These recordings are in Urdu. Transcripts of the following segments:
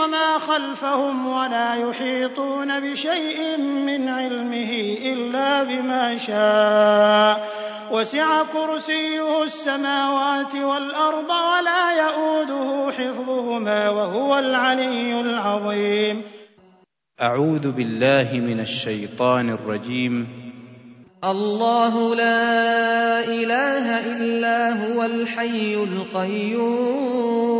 وما خلفهم ولا يحيطون بشيء من علمه إلا بما شاء. وسع كرسيه السماوات والأرض ولا يئوده حفظهما وهو العلي العظيم. أعوذ بالله من الشيطان الرجيم. الله لا إله إلا هو الحي القيوم.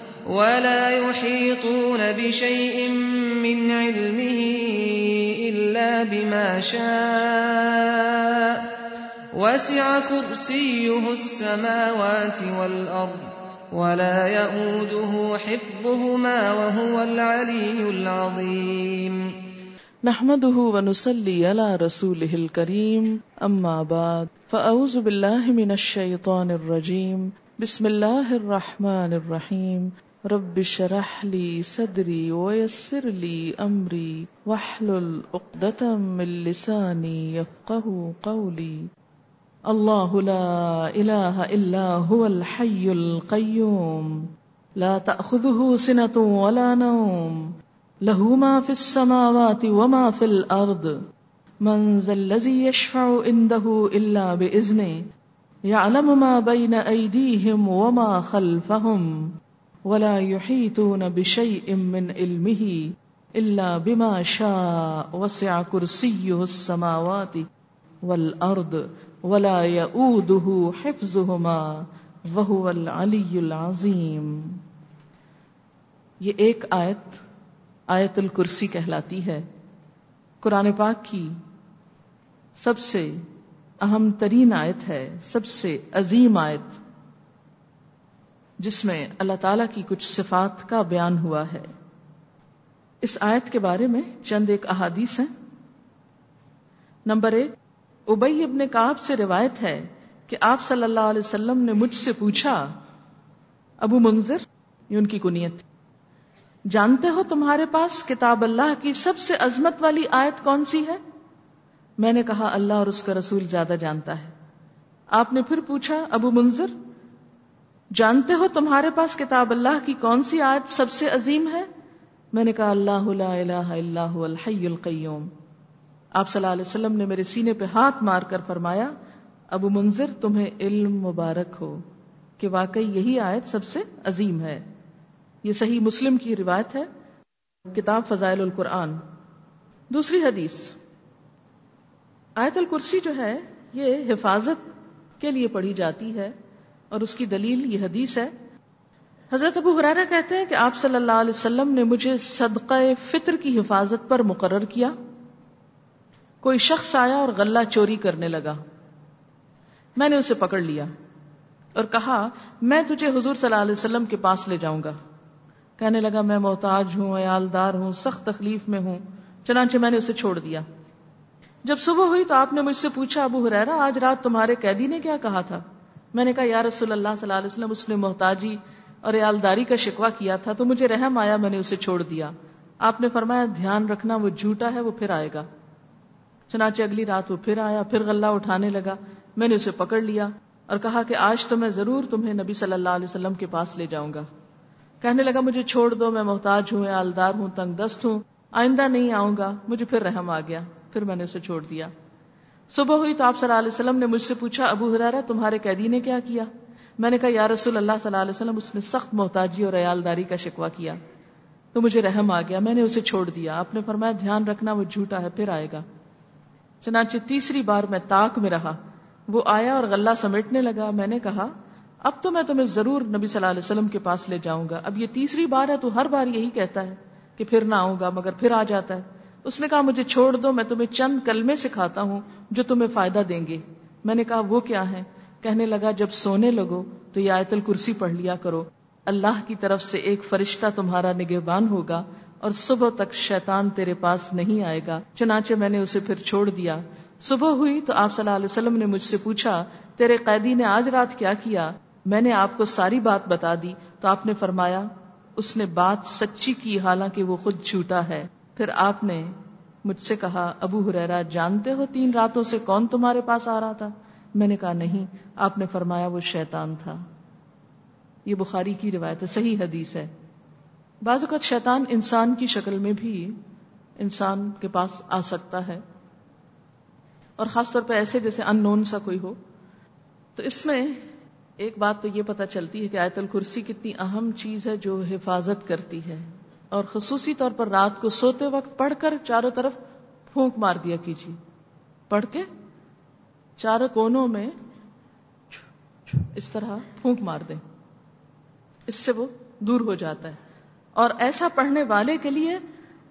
ولا يحيطون بشيء من علمه إلا بما شاء وسع كرسيه السماوات والأرض ولا يئوده حفظهما وهو العلي العظيم نحمده ونصلي على رسوله الكريم، أما بعد، فأعوذ بالله من الشيطان الرجيم، بسم الله الرحمن الرحيم رب اشرح لي صدري ويسر لي أمري واحلل عقدة من لساني يفقه قولي. الله لا إله إلا هو الحي القيوم. لا تأخذه سنة ولا نوم. له ما في السماوات وما في الأرض. من ذا الذي يشفع عنده إلا بإذنه. يعلم ما بين أيديهم وما خلفهم. ولا يحيطون بشيء من علمه إلا بما شاء وسع كرسيه السماوات والأرض ولا يؤوده حفظهما وهو العلي العظيم۔ یہ ایک آیت آیت الکرسی کہلاتی ہے۔ قرآن پاک کی سب سے اہم ترین آیت ہے، سب سے عظیم آیت۔ جس میں اللہ تعالی کی کچھ صفات کا بیان ہوا ہے۔ اس آیت کے بارے میں چند ایک احادیث ہیں۔ نمبر ایک ابئی ابن کاب سے روایت ہے کہ آپ صلی اللہ علیہ وسلم نے مجھ سے پوچھا، ابو منظر، یہ ان کی کنیت جانتے ہو تمہارے پاس کتاب اللہ کی سب سے عظمت والی آیت کون سی ہے؟ میں نے کہا، اللہ اور اس کا رسول زیادہ جانتا ہے۔ آپ نے پھر پوچھا، ابو منظر جانتے ہو تمہارے پاس کتاب اللہ کی کون سی آیت سب سے عظیم ہے؟ میں نے کہا، اللہ لا الہ الا هو الحی القیوم۔ آپ صلی اللہ علیہ وسلم نے میرے سینے پہ ہاتھ مار کر فرمایا، ابو منظر، تمہیں علم مبارک ہو کہ واقعی یہی آیت سب سے عظیم ہے۔ یہ صحیح مسلم کی روایت ہے، کتاب فضائل القرآن۔ دوسری حدیث۔ آیت الکرسی جو ہے، یہ حفاظت کے لیے پڑھی جاتی ہے۔ اور اس کی دلیل یہ حدیث ہے۔ حضرت ابو حرارا کہتے ہیں کہ آپ صلی اللہ علیہ وسلم نے مجھے صدقہ فطر کی حفاظت پر مقرر کیا۔ کوئی شخص آیا اور غلہ چوری کرنے لگا۔ میں نے اسے پکڑ لیا اور کہا، میں تجھے حضور صلی اللہ علیہ وسلم کے پاس لے جاؤں گا۔ کہنے لگا، میں محتاج ہوں، عیالدار ہوں، سخت تکلیف میں ہوں، چنانچہ میں نے اسے چھوڑ دیا۔ جب صبح ہوئی تو آپ نے مجھ سے پوچھا، ابو حریرا آج رات تمہارے قیدی نے کیا کہا تھا؟ میں نے کہا، یا رسول اللہ صلی اللہ علیہ وسلم، اس نے محتاجی اور عیالداری کا شکوا کیا تھا تو مجھے رحم آیا، میں نے اسے چھوڑ دیا۔ آپ نے فرمایا، دھیان رکھنا، وہ جھوٹا ہے، وہ پھر آئے گا۔ چنانچہ اگلی رات وہ پھر آیا، پھر غلہ اٹھانے لگا۔ میں نے اسے پکڑ لیا اور کہا کہ آج تو میں ضرور تمہیں نبی صلی اللہ علیہ وسلم کے پاس لے جاؤں گا۔ کہنے لگا، مجھے چھوڑ دو، میں محتاج ہوں، عیالدار ہوں تنگ دست ہوں، آئندہ نہیں آؤں گا، مجھے پھر رحم آ گیا، پھر میں نے اسے چھوڑ دیا۔ صبح ہوئی تو آپ صلی اللہ علیہ وسلم نے مجھ سے پوچھا، ابو حرارا تمہارے قیدی نے کیا کیا؟ میں نے کہا، یا رسول اللہ صلی اللہ علیہ وسلم، اس نے سخت محتاجی اور عیالداری کا شکوا کیا۔ تو مجھے رحم آ گیا، میں نے اسے چھوڑ دیا۔ آپ نے فرمایا، دھیان رکھنا، وہ جھوٹا ہے، پھر آئے گا۔ چنانچہ تیسری بار میں تاک میں رہا۔ وہ آیا اور غلہ سمیٹنے لگا۔ میں نے کہا، اب تو میں تمہیں ضرور نبی صلی اللہ علیہ وسلم کے پاس لے جاؤں گا۔ اب یہ تیسری بار ہے، تو ہر بار یہی کہتا ہے کہ پھر نہ آؤں گا، مگر پھر آ جاتا ہے۔ اس نے کہا، مجھے چھوڑ دو، میں تمہیں چند کلمے سکھاتا ہوں جو تمہیں فائدہ دیں گے. میں نے کہا، وہ کیا ہے؟ کہنے لگا، جب سونے لگو تو یہ آیت الکرسی پڑھ لیا کرو۔ اللہ کی طرف سے ایک فرشتہ تمہارا نگہبان ہوگا اور صبح تک شیطان تیرے پاس نہیں آئے گا۔ چنانچہ میں نے اسے پھر چھوڑ دیا۔ صبح ہوئی تو آپ صلی اللہ علیہ وسلم نے مجھ سے پوچھا، تیرے قیدی نے آج رات کیا کیا؟ میں نے آپ کو ساری بات بتا دی تو آپ نے فرمایا، اس نے بات سچی کی حالانکہ وہ خود جھوٹا ہے۔ پھر آپ نے مجھ سے کہا، ابو ہریرا جانتے ہو تین راتوں سے کون تمہارے پاس آ رہا تھا؟ میں نے کہا، نہیں، آپ نے فرمایا وہ شیطان تھا۔ یہ بخاری کی روایت ہے، صحیح حدیث ہے۔ بعض اوقات شیطان انسان کی شکل میں بھی انسان کے پاس آ سکتا ہے۔ اور خاص طور پہ ایسے جیسے ان نون سا کوئی ہو۔ تو اس میں ایک بات تو یہ پتا چلتی ہے کہ آیت الکرسی کتنی اہم چیز ہے جو حفاظت کرتی ہے۔ اور خصوصی طور پر رات کو سوتے وقت پڑھ کر چاروں طرف پھونک مار دیا کیجیے۔ پڑھ کے چاروں کونوں میں اس طرح پھونک مار دیں۔ اس سے وہ دور ہو جاتا ہے۔ اور ایسا پڑھنے والے کے لیے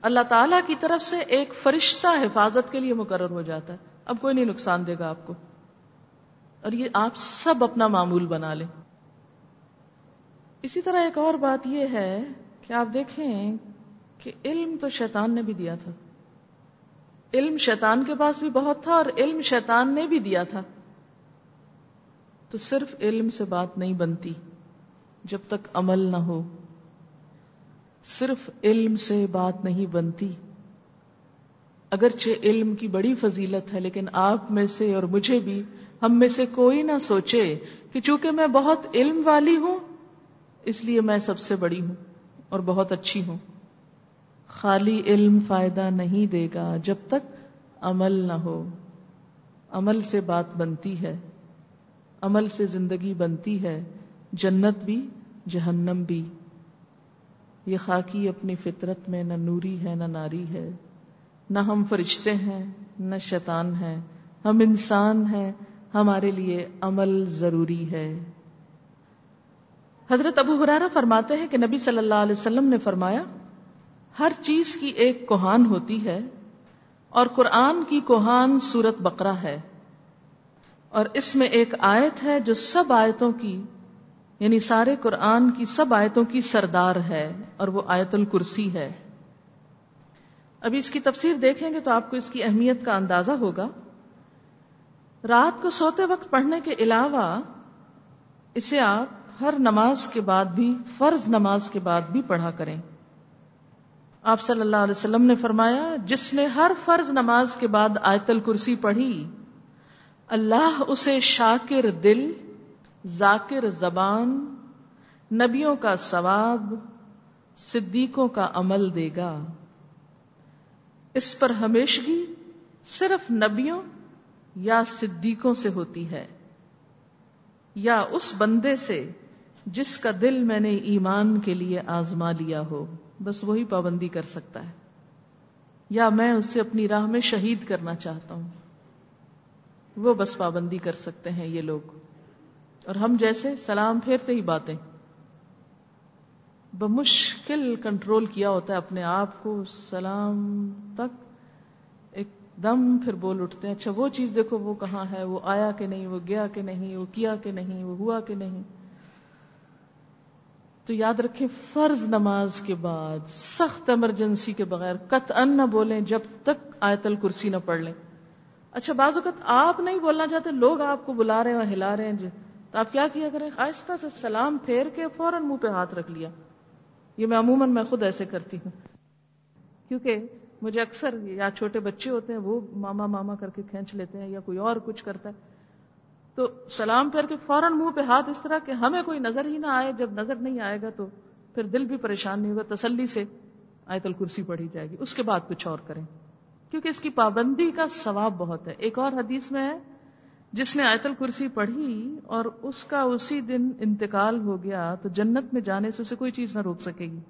اللہ تعالی کی طرف سے ایک فرشتہ حفاظت کے لیے مقرر ہو جاتا ہے۔ اب کوئی نہیں نقصان دے گا آپ کو۔ اور یہ آپ سب اپنا معمول بنا لیں۔ اسی طرح ایک اور بات یہ ہے کہ آپ دیکھیں کہ علم تو شیطان نے بھی دیا تھا۔ علم شیطان کے پاس بھی بہت تھا اور علم شیطان نے بھی دیا تھا۔ تو صرف علم سے بات نہیں بنتی جب تک عمل نہ ہو۔ صرف علم سے بات نہیں بنتی۔ اگرچہ علم کی بڑی فضیلت ہے، لیکن آپ میں سے اور مجھے بھی ہم میں سے کوئی نہ سوچے کہ چونکہ میں بہت علم والی ہوں، اس لیے میں سب سے بڑی ہوں۔ اور بہت اچھی ہوں۔ خالی علم فائدہ نہیں دے گا جب تک عمل نہ ہو۔ عمل سے بات بنتی ہے۔ عمل سے زندگی بنتی ہے۔ جنت بھی، جہنم بھی۔ یہ خاکی اپنی فطرت میں نہ نوری ہے، نہ ناری ہے۔ نہ ہم فرشتے ہیں، نہ شیطان ہیں۔ ہم انسان ہیں۔ ہمارے لیے عمل ضروری ہے۔ حضرت ابو حرارا فرماتے ہیں کہ نبی صلی اللہ علیہ وسلم نے فرمایا، ہر چیز کی ایک کوہان ہوتی ہے اور قرآن کی کوہان سورت بقرہ ہے اور اس میں ایک آیت ہے جو سب آیتوں کی یعنی سارے قرآن کی سب آیتوں کی سردار ہے اور وہ آیت الکرسی ہے۔ ابھی اس کی تفسیر دیکھیں گے تو آپ کو اس کی اہمیت کا اندازہ ہوگا۔ رات کو سوتے وقت پڑھنے کے علاوہ اسے آپ ہر نماز کے بعد بھی، فرض نماز کے بعد بھی پڑھا کریں۔ آپ صلی اللہ علیہ وسلم نے فرمایا، جس نے ہر فرض نماز کے بعد آیت الکرسی پڑھی، اللہ اسے شاکر دل، ذاکر زبان، نبیوں کا ثواب، صدیقوں کا عمل دے گا۔ اس پر ہمیشگی صرف نبیوں یا صدیقوں سے ہوتی ہے، یا اس بندے سے جس کا دل میں نے ایمان کے لیے آزما لیا ہو، بس وہی پابندی کر سکتا ہے۔ یا میں اسے اپنی راہ میں شہید کرنا چاہتا ہوں۔ وہ بس پابندی کر سکتے ہیں یہ لوگ۔ اور ہم جیسے سلام پھیرتے ہی باتیں۔ بمشکل کنٹرول کیا ہوتا ہے اپنے آپ کو، سلام تک ایک دم پھر بول اٹھتے ہیں اچھا وہ چیز دیکھو، وہ کہاں ہے؟ وہ آیا کہ نہیں؟ وہ گیا کہ نہیں؟ وہ کیا کہ نہیں؟ وہ ہوا کہ نہیں؟ تو یاد رکھیں فرض نماز کے بعد، سخت ایمرجنسی کے بغیر قط ان نہ بولیں جب تک آیت الکرسی نہ پڑھ لیں۔ اچھا بعض اوقات آپ نہیں بولنا چاہتے، لوگ آپ کو بلا رہے ہیں اور ہلا رہے ہیں جی۔ تو آپ کیا کیا کریں؟ آہستہ سے سلام پھیر کے فوراً منہ پہ ہاتھ رکھ لیا۔ یہ میں عموماً میں خود ایسے کرتی ہوں۔ کیونکہ مجھے اکثر یا چھوٹے بچے ہوتے ہیں، وہ ماما ماما کر کے کھینچ لیتے ہیں یا کوئی اور کچھ کرتا ہے۔ تو سلام پھیر کے فوراً منہ پہ ہاتھ اس طرح کہ ہمیں کوئی نظر ہی نہ آئے، جب نظر نہیں آئے گا تو پھر دل بھی پریشان نہیں ہوگا، تسلی سے آیت الکرسی پڑھی جائے گی۔ اس کے بعد کچھ اور کریں۔ کیونکہ اس کی پابندی کا ثواب بہت ہے۔ ایک اور حدیث میں ہے، جس نے آیت الکرسی پڑھی اور اس کا اسی دن انتقال ہو گیا تو جنت میں جانے سے اسے کوئی چیز نہ روک سکے گی۔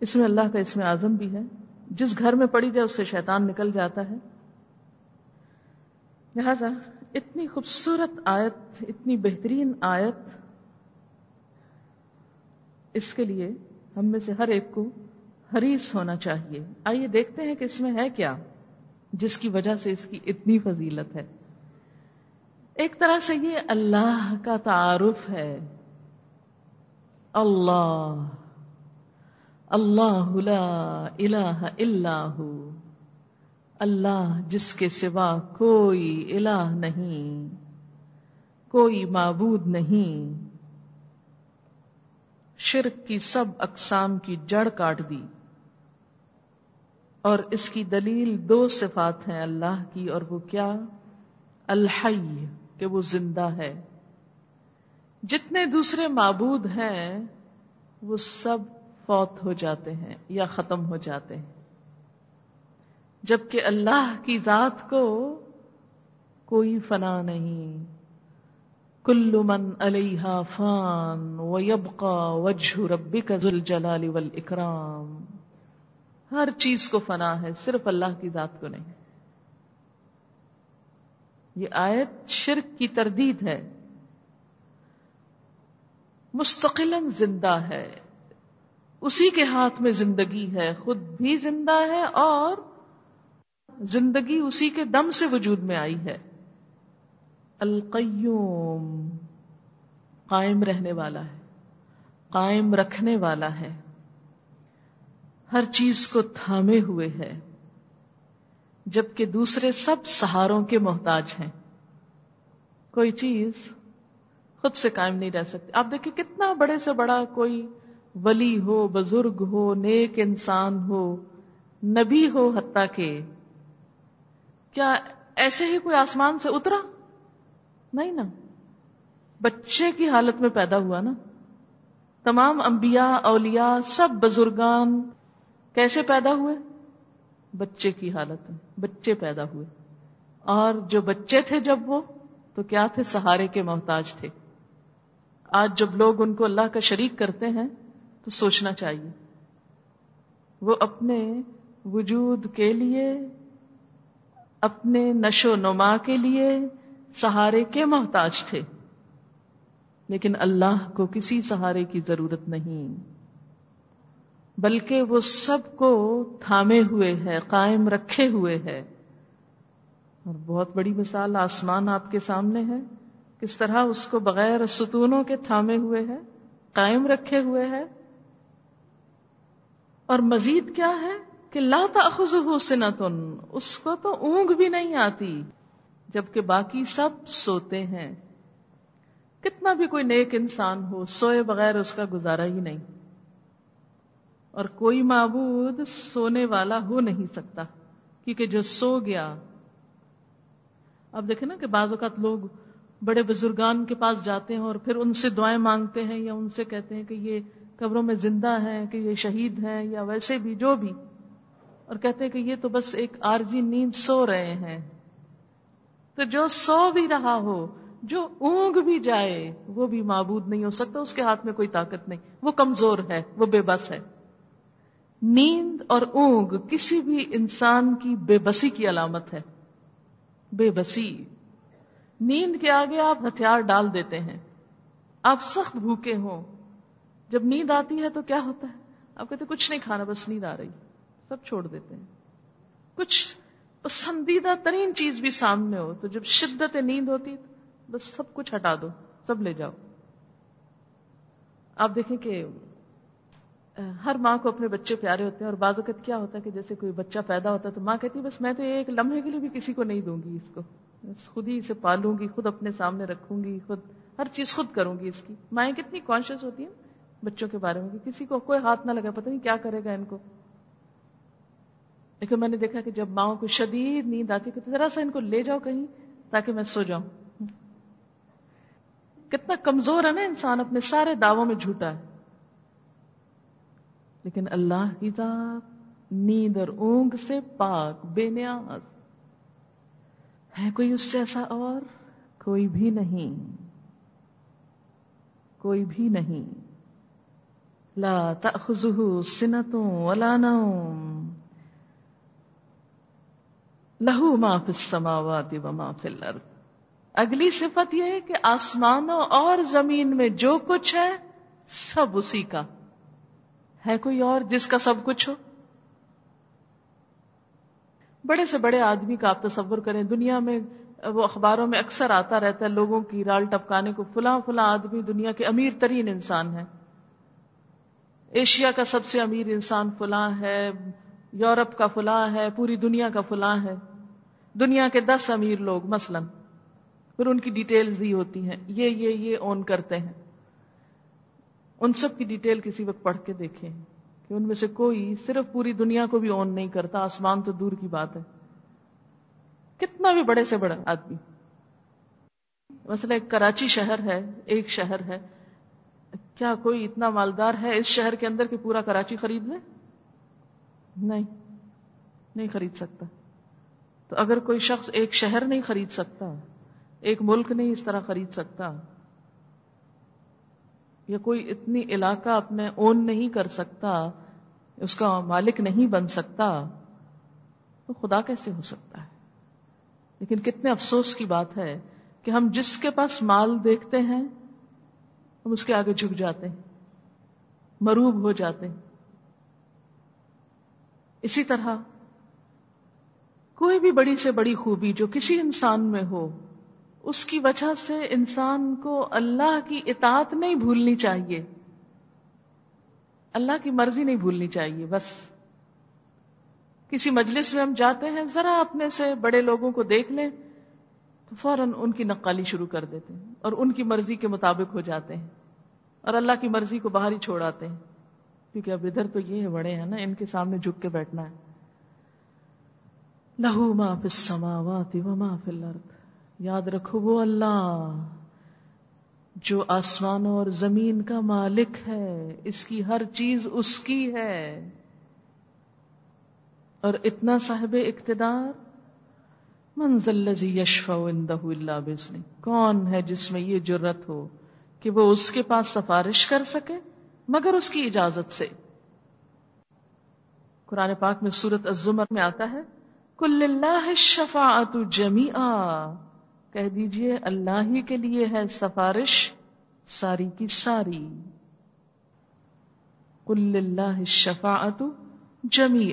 اس میں اللہ کا اس میں آزم بھی ہے۔ جس گھر میں پڑی جائے، اس سے شیطان نکل جاتا ہے۔ لہذا اتنی خوبصورت آیت، اتنی بہترین آیت اس کے لیے ہم میں سے ہر ایک کو حریص ہونا چاہیے۔ آئیے دیکھتے ہیں کہ اس میں ہے کیا، جس کی وجہ سے اس کی اتنی فضیلت ہے۔ ایک طرح سے یہ اللہ کا تعارف ہے۔ اللہ اللہ لا الہ الا اللہ جس کے سوا کوئی الہ نہیں، کوئی معبود نہیں۔ شرک کی سب اقسام کی جڑ کاٹ دی۔ اور اس کی دلیل دو صفات ہیں اللہ کی، اور وہ کیا؟ الحی، کہ وہ زندہ ہے۔ جتنے دوسرے معبود ہیں، وہ سب فوت ہو جاتے ہیں یا ختم ہو جاتے ہیں۔ جبکہ اللہ کی ذات کو کوئی فنا نہیں۔ کل من علیہ فان و یبقا وجہ ربک ذل جلال والاکرام۔ ہر چیز کو فنا ہے، صرف اللہ کی ذات کو نہیں۔ یہ آیت شرک کی تردید ہے۔ مستقل زندہ ہے۔ اسی کے ہاتھ میں زندگی ہے، خود بھی زندہ ہے اور زندگی اسی کے دم سے وجود میں آئی ہے۔ القیوم قائم رہنے والا ہے، قائم رکھنے والا ہے۔ ہر چیز کو تھامے ہوئے ہے، جبکہ دوسرے سب سہاروں کے محتاج ہیں۔ کوئی چیز خود سے قائم نہیں رہ سکتی۔ آپ دیکھیں کتنا بڑے سے بڑا کوئی ولی ہو، بزرگ ہو، نیک انسان ہو، نبی ہو حتیٰ کہ کیا ایسے ہی کوئی آسمان سے اترا؟ نہیں نا۔ بچے کی حالت میں پیدا ہوا نا۔ تمام انبیاء، اولیاء، سب بزرگان کیسے پیدا ہوئے؟ بچے کی حالت میں۔ بچے پیدا ہوئے۔ اور جو بچے تھے جب وہ، تو کیا تھے؟ سہارے کے محتاج تھے۔ آج جب لوگ ان کو اللہ کا شریک کرتے ہیں، تو سوچنا چاہیے۔ وہ اپنے وجود کے لیے اپنے نشو نما کے لیے سہارے کے محتاج تھے۔ لیکن اللہ کو کسی سہارے کی ضرورت نہیں۔ بلکہ وہ سب کو تھامے ہوئے ہے، قائم رکھے ہوئے ہے۔ اور بہت بڑی مثال آسمان آپ کے سامنے ہے۔ کس طرح اس کو بغیر ستونوں کے تھامے ہوئے ہے، قائم رکھے ہوئے ہے۔ اور مزید کیا ہے؟ کہ لا تأخذہ سنتن، اس کو تو اونگ بھی نہیں آتی، جبکہ باقی سب سوتے ہیں۔ کتنا بھی کوئی نیک انسان ہو، سوئے بغیر اس کا گزارا ہی نہیں۔ اور کوئی معبود سونے والا ہو نہیں سکتا، کیونکہ جو سو گیا۔ اب دیکھیں نا کہ بعض اوقات لوگ بڑے بزرگان کے پاس جاتے ہیں اور پھر ان سے دعائیں مانگتے ہیں یا ان سے کہتے ہیں کہ یہ قبروں میں زندہ ہے کہ یہ شہید ہیں یا ویسے بھی جو بھی۔ اور کہتے ہیں کہ یہ تو بس ایک آرزی نیند سو رہے ہیں۔ تو جو سو بھی رہا ہو، جو اونگ بھی جائے، وہ بھی معبود نہیں ہو سکتا، اس کے ہاتھ میں کوئی طاقت نہیں۔ وہ کمزور ہے، وہ بے بس ہے۔ نیند اور اونگ کسی بھی انسان کی بے بسی کی علامت ہے۔ بے بسی۔ نیند کے آگے آپ ہتھیار ڈال دیتے ہیں۔ آپ سخت بھوکے ہوں۔ جب نیند آتی ہے تو کیا ہوتا ہے؟ آپ کہتے کچھ نہیں کھانا، بس نیند آ رہی۔ سب چھوڑ دیتے ہیں۔ کچھ پسندیدہ ترین چیز بھی سامنے ہو تو جب شدت نیند ہوتی بس سب کچھ ہٹا دو، سب لے جاؤ۔ آپ دیکھیں کہ ہر ماں کو اپنے بچے پیارے ہوتے ہیں اور بعض اوقات کیا ہوتا ہے کہ جیسے کوئی بچہ پیدا ہوتا ہے تو ماں کہتی ہے، بس میں تو ایک لمحے کے لیے بھی کسی کو نہیں دوں گی اس کو۔ خود ہی اسے پالوں گی، خود اپنے سامنے رکھوں گی، خود ہر چیز خود کروں گی اس کی۔ مائیں کتنی کانشیس ہوتی ہیں بچوں کے بارے میں کسی کو کوئی ہاتھ نہ لگا پتہ نہیں کیا کرے گا ان کو۔ لیکن میں نے دیکھا کہ جب ماؤں کو شدید نیند آتی کہ ذرا سا ان کو لے جاؤ کہیں تاکہ میں سو جاؤں۔ کتنا کمزور ہے نا انسان اپنے سارے دعووں میں جھوٹا ہے۔ لیکن اللہ کی ذات نیند اور اونگ سے پاک، بے نیاز۔ ہے کوئی اس سے ایسا اور؟ کوئی بھی نہیں۔ کوئی بھی نہیں۔ لا تأخذه سنة ولا نوم۔ لہو ما فی السماوات و ما فی الارض۔ اگلی صفت یہ ہے کہ آسمانوں اور زمین میں جو کچھ ہے، سب اسی کا۔ ہے کوئی اور جس کا سب کچھ ہو؟ بڑے سے بڑے آدمی کا آپ تصور کریں، دنیا میں وہ اخباروں میں اکثر آتا رہتا ہے، لوگوں کی رال ٹپکانے کو، فلاں فلاں آدمی دنیا کے امیر ترین انسان ہے ایشیا کا سب سے امیر انسان فلاں ہے، یورپ کا فلاں ہے، پوری دنیا کا فلاں ہے۔ دنیا کے دس امیر لوگ مثلا، پھر ان کی ڈیٹیلز دی ہوتی ہیں، یہ یہ یہ اون کرتے ہیں۔ ان سب کی ڈیٹیل کسی وقت پڑھ کے دیکھیں کہ ان میں سے کوئی صرف پوری دنیا کو بھی اون نہیں کرتا، آسمان تو دور کی بات ہے۔ کتنا بھی بڑے سے بڑا آدمی۔ مثلا ایک کراچی شہر ہے، ایک شہر ہے۔ کیا کوئی اتنا مالدار ہے اس شہر کے اندر کہ پورا کراچی خرید لے؟ نہیں نہیں خرید سکتا۔ تو اگر کوئی شخص ایک شہر نہیں خرید سکتا، ایک ملک نہیں اس طرح خرید سکتا، یا کوئی اتنی علاقہ اپنے اون نہیں کر سکتا، اس کا مالک نہیں بن سکتا، تو خدا کیسے ہو سکتا ہے؟ لیکن کتنے افسوس کی بات ہے کہ ہم جس کے پاس مال دیکھتے ہیں، ہم اس کے آگے جھک جاتے ہیں، مروب ہو جاتے ہیں۔ اسی طرح کوئی بھی بڑی سے بڑی خوبی جو کسی انسان میں ہو، اس کی وجہ سے انسان کو اللہ کی اطاعت نہیں بھولنی چاہیے۔ اللہ کی مرضی نہیں بھولنی چاہیے، بس۔ کسی مجلس میں ہم جاتے ہیں، ذرا اپنے سے بڑے لوگوں کو دیکھ لیں، تو فوراً ان کی نقالی شروع کر دیتے ہیں اور ان کی مرضی کے مطابق ہو جاتے ہیں اور اللہ کی مرضی کو باہر ہی چھوڑ آتے ہیں۔ کیونکہ اب ادھر تو یہ بڑے ہیں نا، ان کے سامنے جھک کے بیٹھنا ہے۔ لہو ما فی السماوات و ما فی الارض۔ یاد رکھو وہ اللہ جو آسمانوں اور زمین کا مالک ہے، اس کی ہر چیز اس کی ہے۔ اور اتنا صاحب اقتدار منزل یشفا اللہ بزنی کون ہے جس میں یہ جرت ہو کہ وہ اس کے پاس سفارش کر سکے، مگر اس کی اجازت سے۔ قرآن پاک میں سورت الزمر میں آتا ہے کل اللہ شفاعت جمی کہہ دیجیے، اللہ ہی کے لیے ہے سفارش ساری کی ساری۔ کل اللہ شفاعت جمی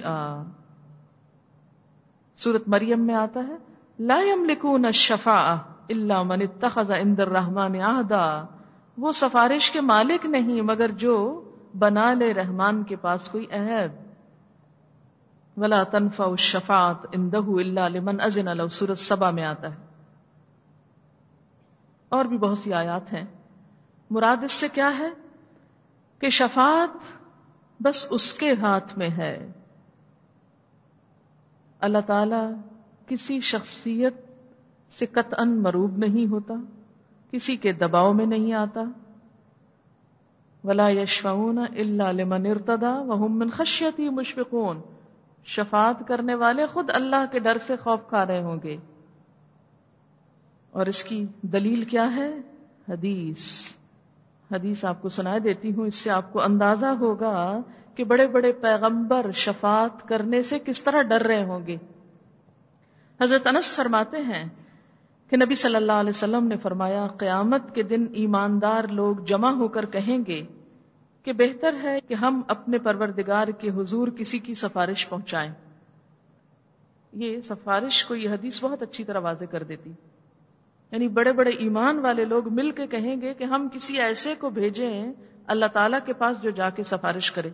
سورت مریم میں آتا ہے، لا يملكون الشفاعة الا من اتخذ عند الرحمن عهدا وہ سفارش کے مالک نہیں، مگر جو بنا لے رحمان کے پاس کوئی عہد۔ ولا تنفع الشفاعت عنده الا لمن اذن له. سورۃ سبا میں آتا ہے. اور بھی بہت سی آیات ہیں. مراد اس سے کیا ہے؟ کہ شفاعت بس اس کے ہاتھ میں ہے. اللہ تعالی کسی شخصیت سے قطعا مروب نہیں ہوتا، کسی کے دباؤ میں نہیں آتا. ولا یشفعون الا لمن ارتدا وهم من خشیتی مشفقون. شفاعت کرنے والے خود اللہ کے ڈر سے خوف کھا رہے ہوں گے۔ اور اس کی دلیل کیا ہے؟ حدیث۔ حدیث آپ کو سنائے دیتی ہوں، اس سے آپ کو اندازہ ہوگا کہ بڑے بڑے پیغمبر شفاعت کرنے سے کس طرح ڈر رہے ہوں گے۔ حضرت انس فرماتے ہیں کہ نبی صلی اللہ علیہ وسلم نے فرمایا، قیامت کے دن ایماندار لوگ جمع ہو کر کہیں گے کہ بہتر ہے کہ ہم اپنے پروردگار کے حضور کسی کی سفارش پہنچائیں۔ یہ سفارش کو یہ حدیث بہت اچھی طرح واضح کر دیتی۔ یعنی بڑے بڑے ایمان والے لوگ مل کے کہیں گے کہ ہم کسی ایسے کو بھیجیں اللہ تعالی کے پاس جو جا کے سفارش کرے۔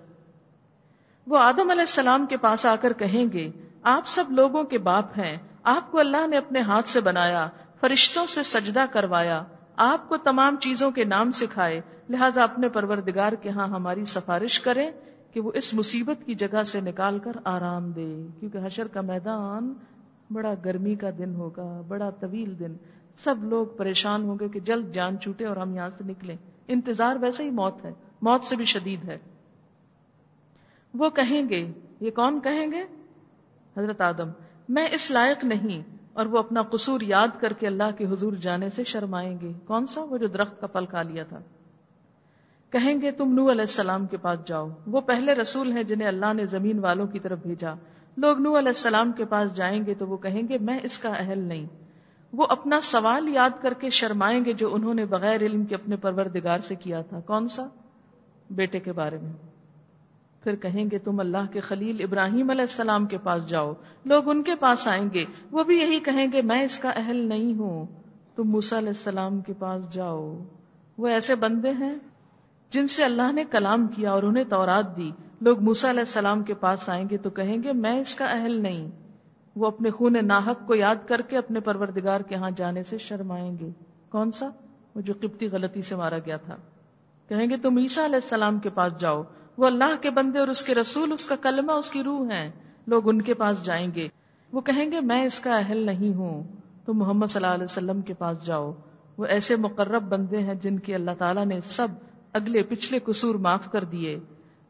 وہ آدم علیہ السلام کے پاس آ کر کہیں گے، آپ سب لوگوں کے باپ ہیں، آپ کو اللہ نے اپنے ہاتھ سے بنایا، فرشتوں سے سجدہ کروایا، آپ کو تمام چیزوں کے نام سکھائے لہذا اپنے پروردگار کے ہاں ہماری سفارش کریں کہ وہ اس مصیبت کی جگہ سے نکال کر آرام دے، کیونکہ حشر کا میدان بڑا گرمی کا دن ہوگا، بڑا طویل دن۔ سب لوگ پریشان ہوں گے کہ جلد جان چوٹے اور ہم یہاں سے نکلیں۔ انتظار ویسے ہی موت ہے، موت سے بھی شدید ہے۔ وہ کہیں گے، یہ کون کہیں گے؟ حضرت آدم، میں اس لائق نہیں اور وہ اپنا قصور یاد کر کے اللہ کے حضور جانے سے شرمائیں گے۔ کون سا؟ وہ جو درخت کا پل کھا لیا تھا۔ کہیں گے تم نو علیہ السلام کے پاس جاؤ۔ وہ پہلے رسول ہیں جنہیں اللہ نے زمین والوں کی طرف بھیجا۔ لوگ نو علیہ السلام کے پاس جائیں گے تو وہ کہیں گے، میں اس کا اہل نہیں۔ وہ اپنا سوال یاد کر کے شرمائیں گے جو انہوں نے بغیر علم کے اپنے پروردگار سے کیا تھا۔ کون سا؟ بیٹے کے بارے میں۔ پھر کہیں گے، تم اللہ کے خلیل ابراہیم علیہ السلام کے پاس جاؤ۔ لوگ ان کے پاس آئیں گے۔ وہ بھی یہی کہیں گے، میں اس کا اہل نہیں ہوں۔ تم موسا علیہ السلام کے پاس جاؤ۔ وہ ایسے بندے ہیں جن سے اللہ نے کلام کیا اور انہیں تورات دی، لوگ موسا علیہ السلام کے پاس آئیں گے تو کہیں گے، میں اس کا اہل نہیں۔ وہ اپنے خون ناحق کو یاد کر کے اپنے پروردگار کے ہاں جانے سے شرمائیں گے۔ کون سا؟ وہ جو قبطی غلطی سے مارا گیا تھا۔ کہیں گے، تم عیسا علیہ السلام کے پاس جاؤ۔ وہ اللہ کے بندے اور اس کے رسول، اس کا کلمہ، اس کی روح ہیں۔ لوگ ان کے پاس جائیں گے۔ وہ کہیں گے، میں اس کا اہل نہیں ہوں۔ تو محمد صلی اللہ علیہ وسلم کے پاس جاؤ۔ وہ ایسے مقرب بندے ہیں جن کے اللہ تعالیٰ نے سب اگلے پچھلے قصور معاف کر دیے۔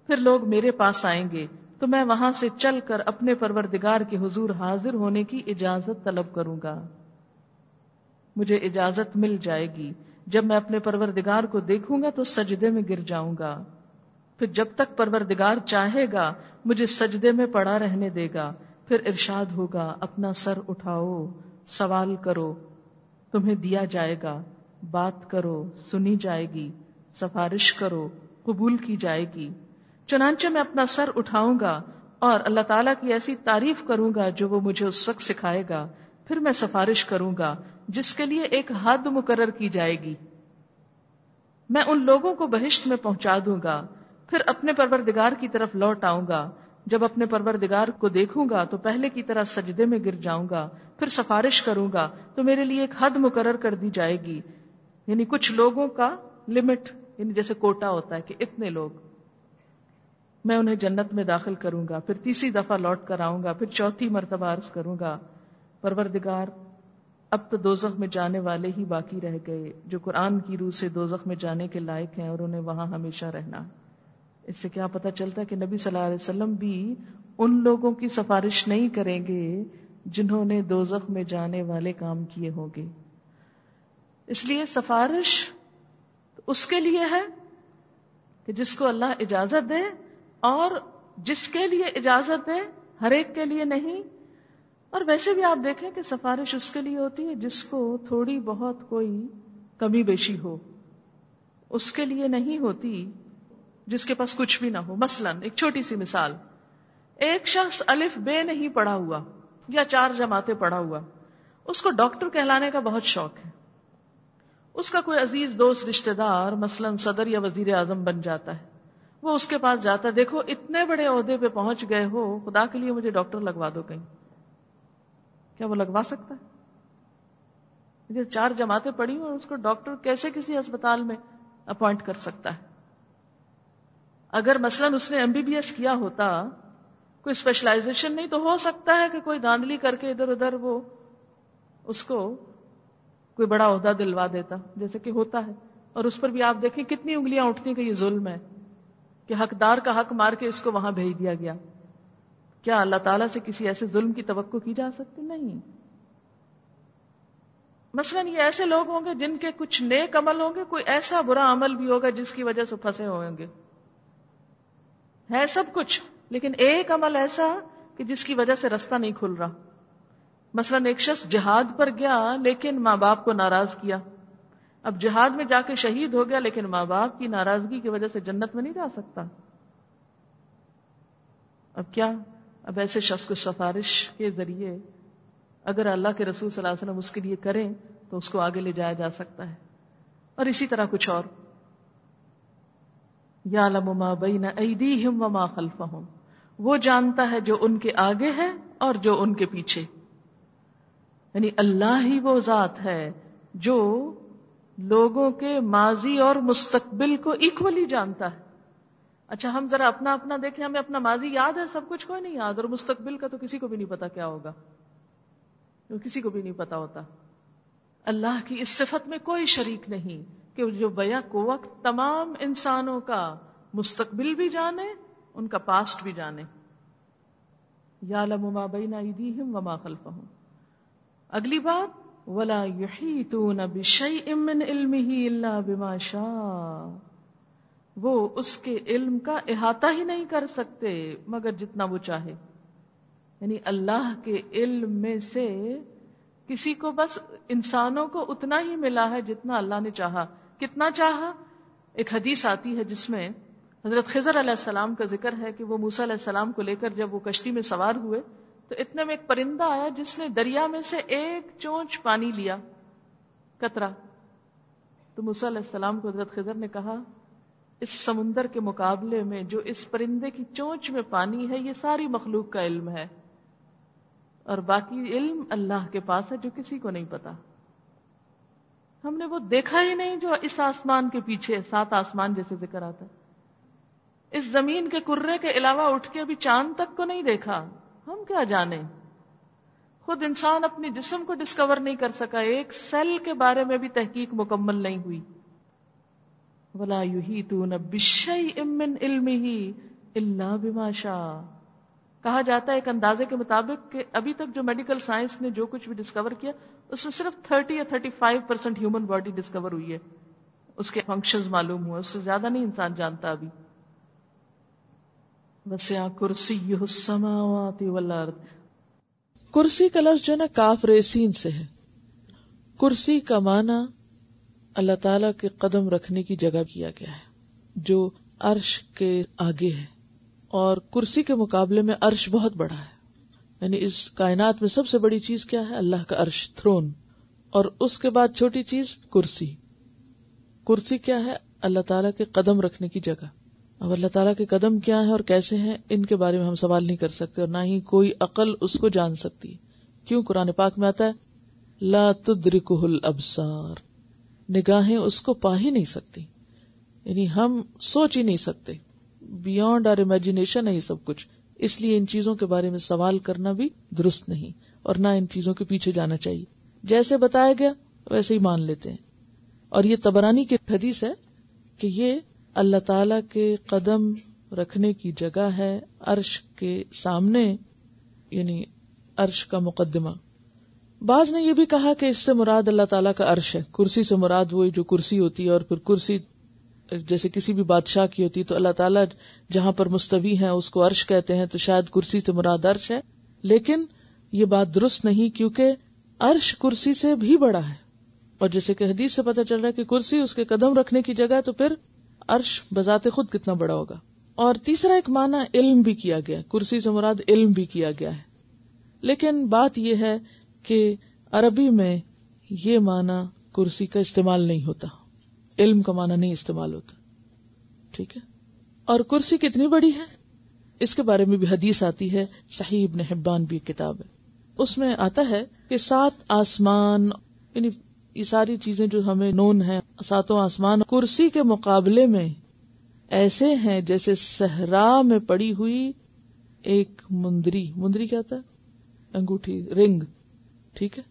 پھر لوگ میرے پاس آئیں گے، تو میں وہاں سے چل کر اپنے پروردگار کے حضور حاضر ہونے کی اجازت طلب کروں گا۔ مجھے اجازت مل جائے گی۔ جب میں اپنے پروردگار کو دیکھوں گا تو سجدے میں گر جاؤں گا۔ پھر جب تک پروردگار چاہے گا، مجھے سجدے میں پڑا رہنے دے گا۔ پھر ارشاد ہوگا، اپنا سر اٹھاؤ، سوال کرو، تمہیں دیا جائے گا، بات کرو، سنی جائے گی۔ سفارش کرو، قبول کی جائے گی۔ چنانچہ میں اپنا سر اٹھاؤں گا اور اللہ تعالیٰ کی ایسی تعریف کروں گا جو وہ مجھے اس وقت سکھائے گا۔ پھر میں سفارش کروں گا، جس کے لیے ایک حد مقرر کی جائے گی۔ میں ان لوگوں کو بہشت میں پہنچا دوں گا، پھر اپنے پروردگار کی طرف لوٹ آؤں گا۔ جب اپنے پروردگار کو دیکھوں گا تو پہلے کی طرح سجدے میں گر جاؤں گا، پھر سفارش کروں گا۔ تو میرے لیے ایک حد مقرر کر دی جائے گی۔ یعنی کچھ لوگوں کا لمٹ یعنی جیسے کوٹا ہوتا ہے کہ اتنے لوگ، میں انہیں جنت میں داخل کروں گا، پھر تیسری دفعہ لوٹ کر آؤں گا، پھر چوتھی مرتبہ عرض کروں گا، پروردگار، اب تو دوزخ میں جانے والے ہی باقی رہ گئے، جو قرآن کی روح سے دوزخ میں جانے کے لائق ہیں اور انہیں وہاں ہمیشہ رہنا۔ اس سے کیا پتا چلتا ہے کہ نبی صلی اللہ علیہ وسلم بھی ان لوگوں کی سفارش نہیں کریں گے جنہوں نے دوزخ میں جانے والے کام کیے ہوں گے۔ اس لیے سفارش اس کے لیے ہے کہ جس کو اللہ اجازت دے اور جس کے لیے اجازت ہے ہر ایک کے لیے نہیں۔ اور ویسے بھی آپ دیکھیں کہ سفارش اس کے لیے ہوتی ہے جس کو تھوڑی بہت کوئی کمی بیشی ہو۔ اس کے لیے نہیں ہوتی جس کے پاس کچھ بھی نہ ہو۔ مثلا، ایک چھوٹی سی مثال۔ ایک شخص الف بے نہیں پڑھا ہوا یا چار جماعتیں پڑھا ہوا۔ اس کو ڈاکٹر کہلانے کا بہت شوق ہے۔ اس کا کوئی عزیز دوست رشتہ دار مثلا صدر یا وزیر اعظم بن جاتا ہے۔ وہ اس کے پاس جاتا ہے۔ دیکھو، اتنے بڑے عہدے پہ پہنچ گئے ہو، خدا کے لیے مجھے ڈاکٹر لگوا دو کہیں۔ کیا وہ لگوا سکتا ہے؟ چار جماعتیں پڑی اور اس کو ڈاکٹر کیسے کسی اسپتال میں اپوائنٹ کر سکتا ہے؟ اگر مثلا اس نے ایم بی بی ایس کیا ہوتا، کوئی اسپیشلائزیشن نہیں، تو ہو سکتا ہے کہ کوئی داندلی کر کے ادھر ادھر وہ اس کو کوئی بڑا عہدہ دلوا دیتا، جیسے کہ ہوتا ہے۔ اور اس پر بھی آپ دیکھیں کتنی انگلیاں اٹھتی کہ یہ ظلم ہے، کہ حقدار کا حق مار کے اس کو وہاں بھیج دیا گیا۔ کیا اللہ تعالیٰ سے کسی ایسے ظلم کی توقع کی جا سکتی؟ نہیں۔ مثلا یہ ایسے لوگ ہوں گے جن کے کچھ نیک عمل ہوں گے، کوئی ایسا برا عمل بھی ہوگا جس کی وجہ سے پھنسے ہوں گے۔ ہے سب کچھ، لیکن ایک عمل ایسا کہ جس کی وجہ سے رستہ نہیں کھل رہا۔ مثلا ایک شخص جہاد پر گیا لیکن ماں باپ کو ناراض کیا۔ اب جہاد میں جا کے شہید ہو گیا لیکن ماں باپ کی ناراضگی کی وجہ سے جنت میں نہیں جا سکتا۔ اب کیا؟ اب ایسے شخص کو سفارش کے ذریعے اگر اللہ کے رسول صلی اللہ علیہ وسلم اس کے لیے کریں تو اس کو آگے لے جایا جا سکتا ہے۔ اور اسی طرح کچھ اور۔ یا لما بین ایدیہم وما خلفہم۔ وہ جانتا ہے جو ان کے آگے ہے اور جو ان کے پیچھے۔ یعنی اللہ ہی وہ ذات ہے جو لوگوں کے ماضی اور مستقبل کو اکولی جانتا ہے۔ اچھا ہم ذرا اپنا اپنا دیکھیں، ہمیں اپنا ماضی یاد ہے، سب کچھ کوئی نہیں یاد، اور مستقبل کا تو کسی کو بھی نہیں پتا کیا ہوگا۔ کسی کو بھی نہیں پتا ہوتا۔ اللہ کی اس صفت میں کوئی شریک نہیں کہ جو بیا کو وقت تمام انسانوں کا مستقبل بھی جانے، ان کا پاسٹ بھی جانے۔ یا لما بینا وما خلفہم۔ اگلی بات، ولا يحيطون بشيء من علمه الا بما شاء۔ وہ اس کے علم کا احاطہ ہی نہیں کر سکتے مگر جتنا وہ چاہے۔ یعنی اللہ کے علم میں سے کسی کو بس انسانوں کو اتنا ہی ملا ہے جتنا اللہ نے چاہا۔ کتنا چاہا؟ ایک حدیث آتی ہے جس میں حضرت خضر علیہ السلام کا ذکر ہے کہ وہ موسا علیہ السلام کو لے کر جب وہ کشتی میں سوار ہوئے تو اتنے میں ایک پرندہ آیا جس نے دریا میں سے ایک چونچ پانی لیا، کترا۔ تو موسا علیہ السلام کو حضرت خضر نے کہا، اس سمندر کے مقابلے میں جو اس پرندے کی چونچ میں پانی ہے، یہ ساری مخلوق کا علم ہے۔ اور باقی علم اللہ کے پاس ہے جو کسی کو نہیں پتا۔ ہم نے وہ دیکھا ہی نہیں جو اس آسمان کے پیچھے، سات آسمان جیسے ذکر آتا۔ اس زمین کے کرے کے علاوہ اٹھ کے ابھی چاند تک کو نہیں دیکھا۔ ہم کیا جانے خود انسان اپنی جسم کو ڈسکور نہیں کر سکا، ایک سیل کے بارے میں بھی تحقیق مکمل نہیں ہوئی۔ ولا امن علم ہی اللہ کہا جاتا ہے ایک اندازے کے مطابق کہ ابھی تک جو میڈیکل سائنس نے جو کچھ بھی ڈسکور کیا، اس میں صرف تھرٹی یا thirty five percent human body discover ہوئی ہے۔ اس کے فنکشن معلوم ہوئے اس سے زیادہ نہیں انسان جانتا ابھی۔ وسیع کرسی السماوات والارض. کرسی کا لفظ جو نا کاف ریسین سے ہے. کرسی کا معنی اللہ تعالی کے قدم رکھنے کی جگہ کیا گیا ہے، جو عرش کے آگے ہے۔ اور کرسی کے مقابلے میں عرش بہت بڑا ہے۔ یعنی اس کائنات میں سب سے بڑی چیز کیا ہے؟ اللہ کا عرش، تھرون۔ اور اس کے بعد چھوٹی چیز کرسی۔ کرسی کیا ہے؟ اللہ تعالیٰ کے قدم رکھنے کی جگہ۔ اب اللہ تعالیٰ کے قدم کیا ہے اور کیسے ہیں، ان کے بارے میں ہم سوال نہیں کر سکتے اور نہ ہی کوئی عقل اس کو جان سکتی۔ کیوں قرآن پاک میں آتا ہے؟ لا تدرکہ الابصار۔ نگاہیں اس کو پا ہی نہیں سکتی۔ یعنی ہم سوچ ہی نہیں سکتے۔ بیونڈ آر امیجنیشن ہے یہ سب کچھ۔ اس لیے ان چیزوں کے بارے میں سوال کرنا بھی درست نہیں۔ اور نہ ان چیزوں کے پیچھے جانا چاہیے۔ جیسے بتایا گیا، ویسے ہی مان لیتے ہیں۔ اور یہ تبرانی کی حدیث ہے کہ یہ اللہ تعالی کے قدم رکھنے کی جگہ ہے عرش کے سامنے یعنی عرش کا مقدمہ۔ بعض نے یہ بھی کہا کہ اس سے مراد اللہ تعالیٰ کا عرش ہے۔ کرسی سے مراد وہی جو کرسی ہوتی ہے اور پھر کرسی جیسے کسی بھی بادشاہ کی ہوتی تو اللہ تعالیٰ جہاں پر مستوی ہے اس کو عرش کہتے ہیں، تو شاید کرسی سے مراد عرش ہے۔ لیکن یہ بات درست نہیں، کیونکہ عرش کرسی سے بھی بڑا ہے۔ اور جیسے کہ حدیث سے پتا چل رہا ہے کہ کرسی اس کے قدم رکھنے کی جگہ تو پھر عرش بذات خود کتنا بڑا ہوگا۔ اور تیسرا ایک معنی علم بھی کیا گیا کرسی سے مراد علم بھی کیا گیا ہے۔ لیکن بات یہ ہے کہ عربی میں یہ معنی کرسی کا استعمال نہیں ہوتا۔ علم کا معنی نہیں استعمال ہوتا۔ ٹھیک ہے؟ اور کرسی کتنی بڑی ہے؟ اس کے بارے میں بھی حدیث آتی ہے۔ صحیح ابن حبان بھی کتاب ہے۔ اس میں آتا ہے کہ سات آسمان یعنی یہ ساری چیزیں جو ہمیں نون ہیں، ساتوں آسمان، کرسی کے مقابلے میں ایسے ہیں جیسے صحرا میں پڑی ہوئی ایک مندری۔ مندری کیا تھا انگوٹھی، رنگ۔ ٹھیک ہے؟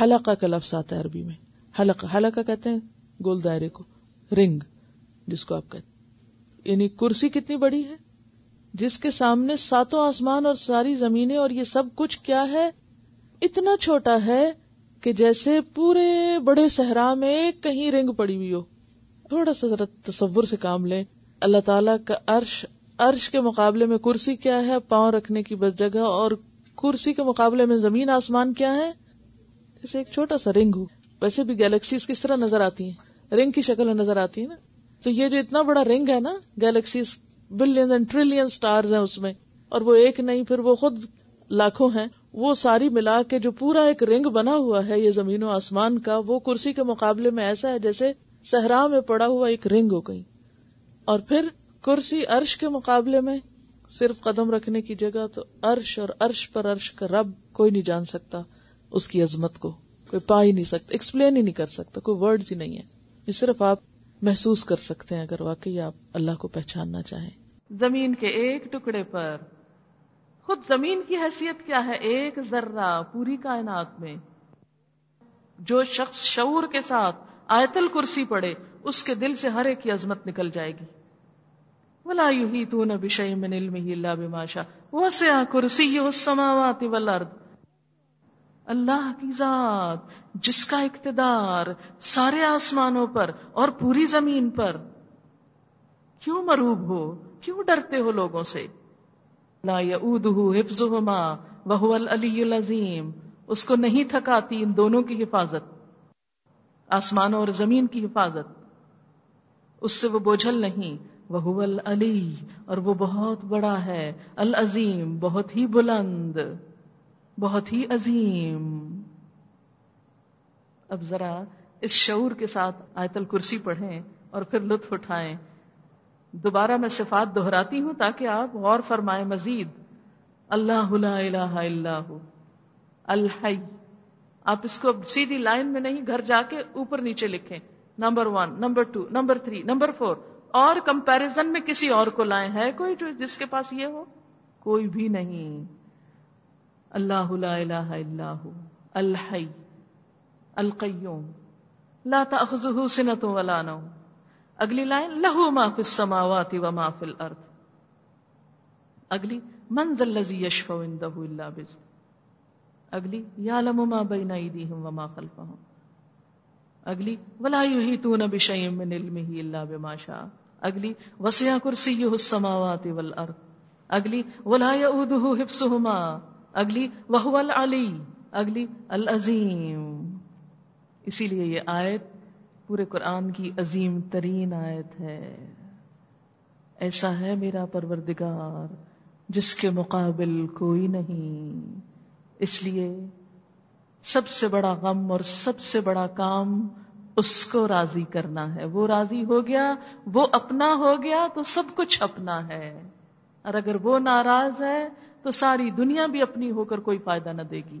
حلقہ کا لفظ آتا ہے عربی میں۔ حلقہ حلقہ کہتے ہیں، گول دائرے کو۔ رنگ، جس کو آپ کہتے یعنی کرسی کتنی بڑی ہے؟ جس کے سامنے ساتوں آسمان اور ساری زمینیں اور یہ سب کچھ کیا ہے؟ اتنا چھوٹا ہے کہ جیسے پورے بڑے صحرا میں کہیں رنگ پڑی ہوئی ہو۔ تھوڑا سا ذرا تصور سے کام لیں۔ اللہ تعالی کا عرش عرش کے مقابلے میں کرسی کیا ہے؟ پاؤں رکھنے کی بس جگہ اور کرسی کے مقابلے میں زمین، آسمان کیا ہے؟ جیسے ایک چھوٹا سا رنگ ہو۔ ویسے بھی گیلیکسیز کس طرح نظر آتی ہیں؟ رنگ کی شکل میں نظر آتی ہے نا؟ تو یہ جو اتنا بڑا رنگ ہے نا، galaxies billion and trillion stars ہیں اس میں۔ اور وہ ایک نہیں، پھر وہ خود لاکھوں ہیں۔ وہ ساری ملا کے جو پورا ایک رنگ بنا ہوا ہے یہ زمین و آسمان کا، وہ کرسی کے مقابلے میں ایسا ہے جیسے صحرا میں پڑا ہوا ایک رنگ ہو گئی اور پھر کرسی عرش کے مقابلے میں صرف قدم رکھنے کی جگہ تو عرش اور عرش پر عرش کا رب کوئی نہیں جان سکتا، اس کی عظمت کو کوئی پا ہی نہیں سکتا ایکسپلین ہی نہیں کر سکتا، کوئی ورڈ ہی نہیں ہے۔ یہ صرف آپ محسوس کر سکتے ہیں اگر واقعی آپ اللہ کو پہچاننا چاہیں۔ زمین کے ایک ٹکڑے پر خود زمین کی حیثیت کیا ہے؟ ایک ذرہ پوری کائنات میں۔ جو شخص شعور کے ساتھ آیتل کرسی پڑے اس کے دل سے ہر ایک کی عظمت نکل جائے گی۔ ولا يحيطون بشيء من علمه الا بما شاء۔ وسع كرسيه السماوات والارض اللہ کی ذات، جس کا اقتدار سارے آسمانوں پر اور پوری زمین پر۔ کیوں مروب ہو؟ کیوں ڈرتے ہو لوگوں سے؟ لا يؤوده حفظهما وهو العلی العظیم۔ اس کو نہیں تھکاتی ان دونوں کی حفاظت، آسمانوں اور زمین کی حفاظت۔ اس سے وہ بوجھل نہیں وہ العلی۔ اور وہ بہت بڑا ہے، العظیم، بہت ہی بلند، بہت ہی عظیم۔ اب ذرا اس شعور کے ساتھ آیت الکرسی پڑھیں اور پھر لطف اٹھائیں۔ دوبارہ میں صفات دہراتی ہوں تاکہ آپ غور فرمائیں مزید. اللہ لا الہ الا ہو. الحی. آپ اس کو سیدھی لائن میں نہیں، گھر جا کے اوپر نیچے لکھیں. Number one, number two, number three, number four. اور کمپیرزن میں کسی اور کو لائیں، ہے کوئی جو جس کے پاس یہ ہو؟ کوئی بھی نہیں. اللہ لا الہ الا ہو. الحی. القیوم. لا تأخذه سنة ولا نوم. اگلی لائن، لہو ما فی السماوات و ما فی الارض۔ اگلی، من ذا الذی یشفع عنده الا بذن اگلی، یعلم ما بین ایدیہم و ما خلفہم۔ اگلی، ولا یحیطون بشیء من علمه الا بما شاء۔ اگلی، وسع کرسیہ السماوات والارض۔ اگلی، ولا یؤوده حفظهما۔ اگلی وہ العلی۔ اگلی، العظیم۔ اسی لیے یہ آیت پورے قرآن کی عظیم ترین آیت ہے۔ ایسا ہے میرا پروردگار، جس کے مقابل کوئی نہیں۔ اس لیے سب سے بڑا غم اور سب سے بڑا کام اس کو راضی کرنا ہے۔ وہ راضی ہو گیا، وہ اپنا ہو گیا تو سب کچھ اپنا ہے۔ اور اگر وہ ناراض ہے تو ساری دنیا بھی اپنی ہو کر کوئی فائدہ نہ دے گی۔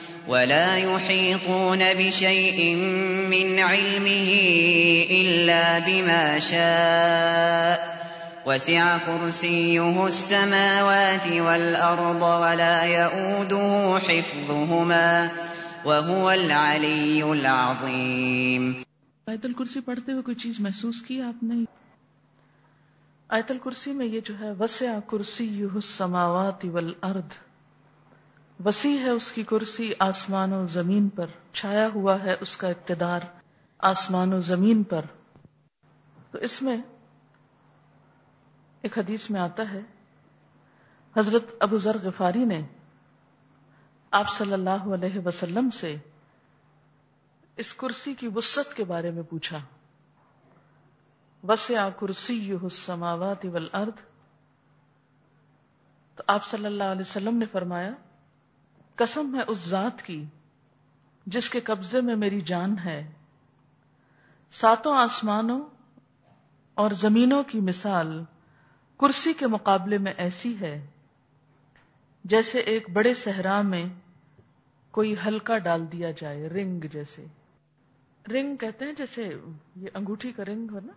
ولا يحيطون بشيء من علمه إلا بما شاء وسع كرسيه السماوات والأرض ولا يؤوده حفظهما وهو العلي العظيم آیت الکرسی پڑھتے ہوئے کوئی چیز محسوس کی آپ نے؟ آیت الکرسی میں یہ جو ہے، وسع کرسی السماوات والارض وسیع ہے اس کی کرسی آسمان و زمین پر، چھایا ہوا ہے اس کا اقتدار آسمان و زمین پر۔ تو اس میں ایک حدیث میں آتا ہے، حضرت ابو ذر غفاری نے آپ صلی اللہ علیہ وسلم سے اس کرسی کی وسط کے بارے میں پوچھا۔ وسع کرسی السماوات والارض۔ تو آپ صلی اللہ علیہ وسلم نے فرمایا قسم ہے اس ذات کی جس کے قبضے میں میری جان ہے۔ ساتوں آسمانوں اور زمینوں کی مثال کرسی کے مقابلے میں ایسی ہے، جیسے ایک بڑے صحرا میں کوئی ہلکا ڈال دیا جائے، رنگ جیسے۔ رنگ کہتے ہیں جیسے یہ انگوٹھی کا رنگ ہو نا۔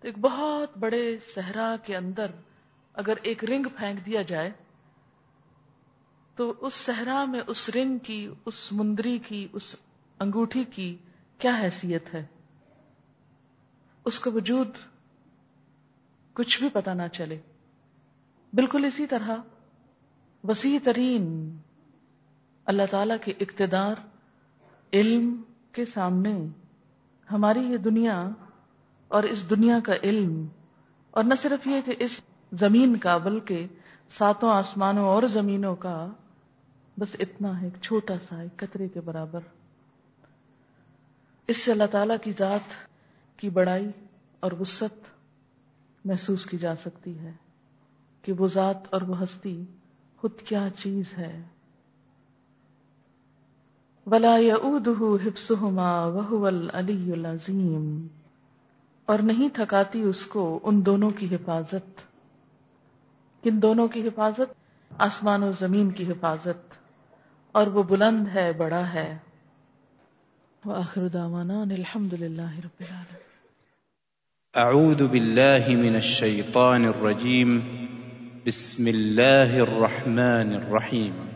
تو ایک بہت بڑے صحرا کے اندر اگر ایک رنگ پھینک دیا جائے تو اس صحرا میں اس رنگ کی، اس مندری کی، اس انگوٹھی کی کیا حیثیت ہے؟ اس کا وجود کچھ بھی پتا نہ چلے۔ بالکل اسی طرح وسیع ترین اللہ تعالی کے اقتدار، علم کے سامنے ہماری یہ دنیا اور اس دنیا کا علم، اور نہ صرف یہ کہ اس زمین کا بلکہ ساتوں آسمانوں اور زمینوں کا بس اتنا ہے، ایک چھوٹا سا، ایک قطرے کے برابر۔ اس سے اللہ تعالی کی ذات کی بڑائی اور وسط محسوس کی جا سکتی ہے کہ وہ ذات اور وہ ہستی خود کیا چیز ہے۔ ولا حفظهما وهو العلی العظیم اور نہیں تھکاتی اس کو ان دونوں کی حفاظت۔ کن دونوں کی حفاظت؟ آسمان و زمین کی حفاظت۔ اور وہ بلند ہے بڑا ہے۔ وآخر دعوانا الحمد للہ رب العالمين اعوذ باللہ من الشیطان الرجیم۔ بسم اللہ الرحمن الرحیم۔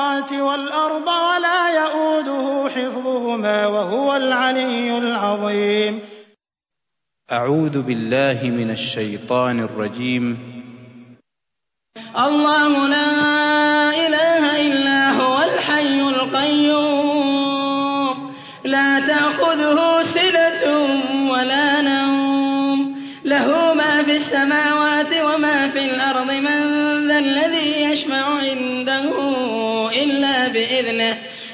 والأرض ولا يئوده حفظهما وهو العلي العظيم. أعوذ بالله من الشيطان الرجيم. الله لا إله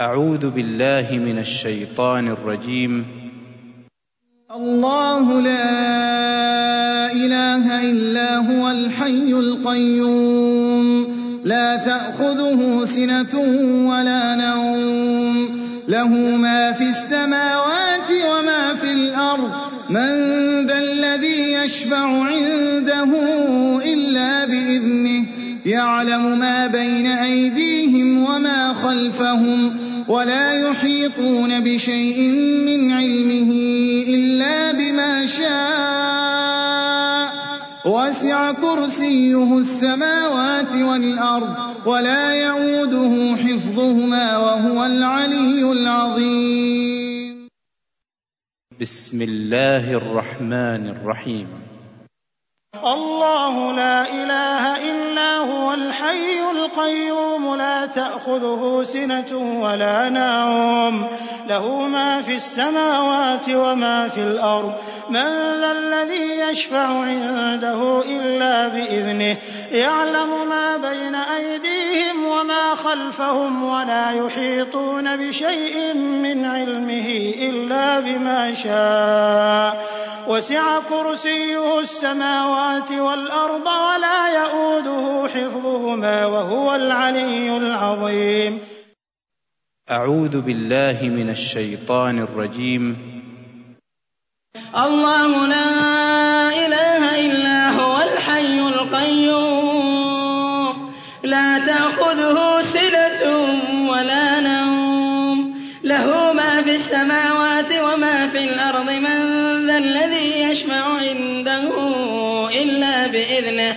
أعوذ بالله من الشيطان الرجيم. الله لا إله إلا هو الحي القيوم. لا تأخذه سنة ولا نوم. له ما في السماوات وما في الأرض. من ذا الذي يشفع عنده إلا بإذنه. يعلم ما بين أيديهم وما خلفهم. ولا يحيطون بشيء من علمه إلا بما شاء. وسع كرسيه السماوات والأرض ولا يؤوده حفظهما وهو العلي العظيم. بسم الله الرحمن الرحيم. الله لا إله إلا هو الحي القيوم لا تأخذه سنة ولا نوم له ما في السماوات وما في الأرض من ذا الذي يشفع عنده إلا بإذنه يعلم ما بين أيديهم وما خلفهم ولا يحيطون بشيء من علمه إلا بما شاء وسع كرسيه السماوات والأرض ولا يؤوده حفظهما وهو العلي العظيم. أعوذ بالله من الشيطان الرجيم. الله لا إله إلا هو الحي القيوم. لا تأخذه سنة ولا نوم. له ما في السماوات وما في الأرض. من ذا الذي يشفع عنده إلا بإذنه.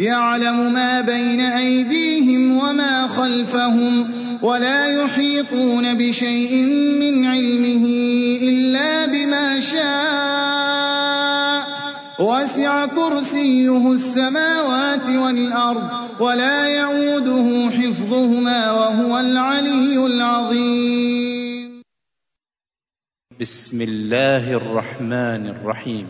يعلم ما بين أيديهم وما خلفهم ولا يحيطون بشيء من علمه إلا بما شاء. وسع كرسيه السماوات والأرض ولا يؤوده حفظهما وهو العلي العظيم. بسم الله الرحمن الرحيم.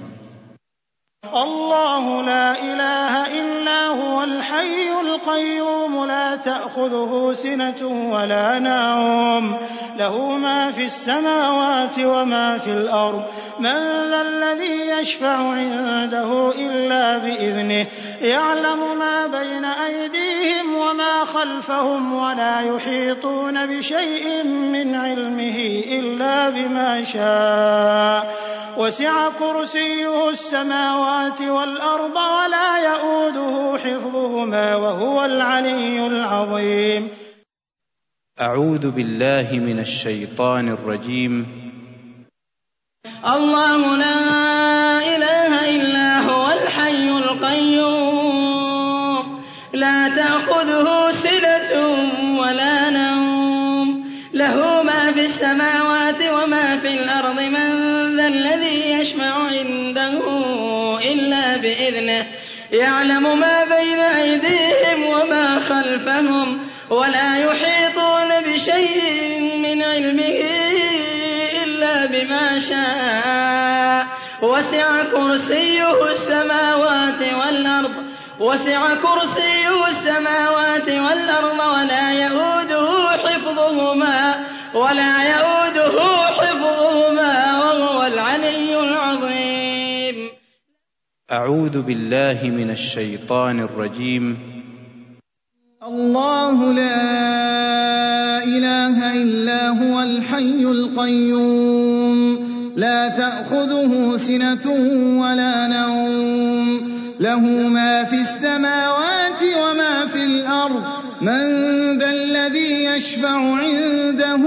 الله لا إله إلا إلا هو الحي القيوم لا تأخذه سنة ولا نوم له ما في السماوات وما في الأرض من ذا الذي يشفع عنده إلا بإذنه يعلم ما بين أيديهم وما خلفهم ولا يحيطون بشيء من علمه إلا بما شاء وسع كرسيه السماوات والأرض ولا يئوده حفظهما وهو العلي العظيم. أعوذ بالله من الشيطان الرجيم. الله لا إله إلا هو الحي القيوم. لا تأخذه سنة ولا نوم. له ما في السماوات وما في الأرض من ذا الذي يشفع عنده إلا بإذنه. يعلم ما بين أيديهم وما خلفهم ولا يحيطون بشيء من علمه إلا بما شاء. وسع كرسيه السماوات والأرض، وسع كرسيه السماوات والأرض، ولا يؤوده حفظهما، ولا يؤوده أعوذ بالله من الشيطان الرجيم. الله لا إله إلا هو الحي القيوم. لا تأخذه سنة ولا نوم. له ما في السماوات وما في الأرض. من ذا الذي يشفع عنده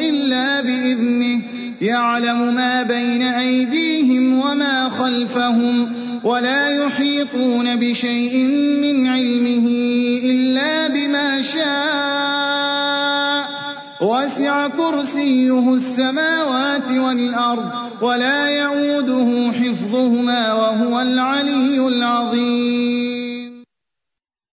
إلا بإذنه. يعلم ما بين أيديهم وما خلفهم. ولا يحيطون بشيء من علمه إلا بما شاء. وسع كرسيه السماوات والأرض ولا يعوده حفظهما وهو العلي العظيم.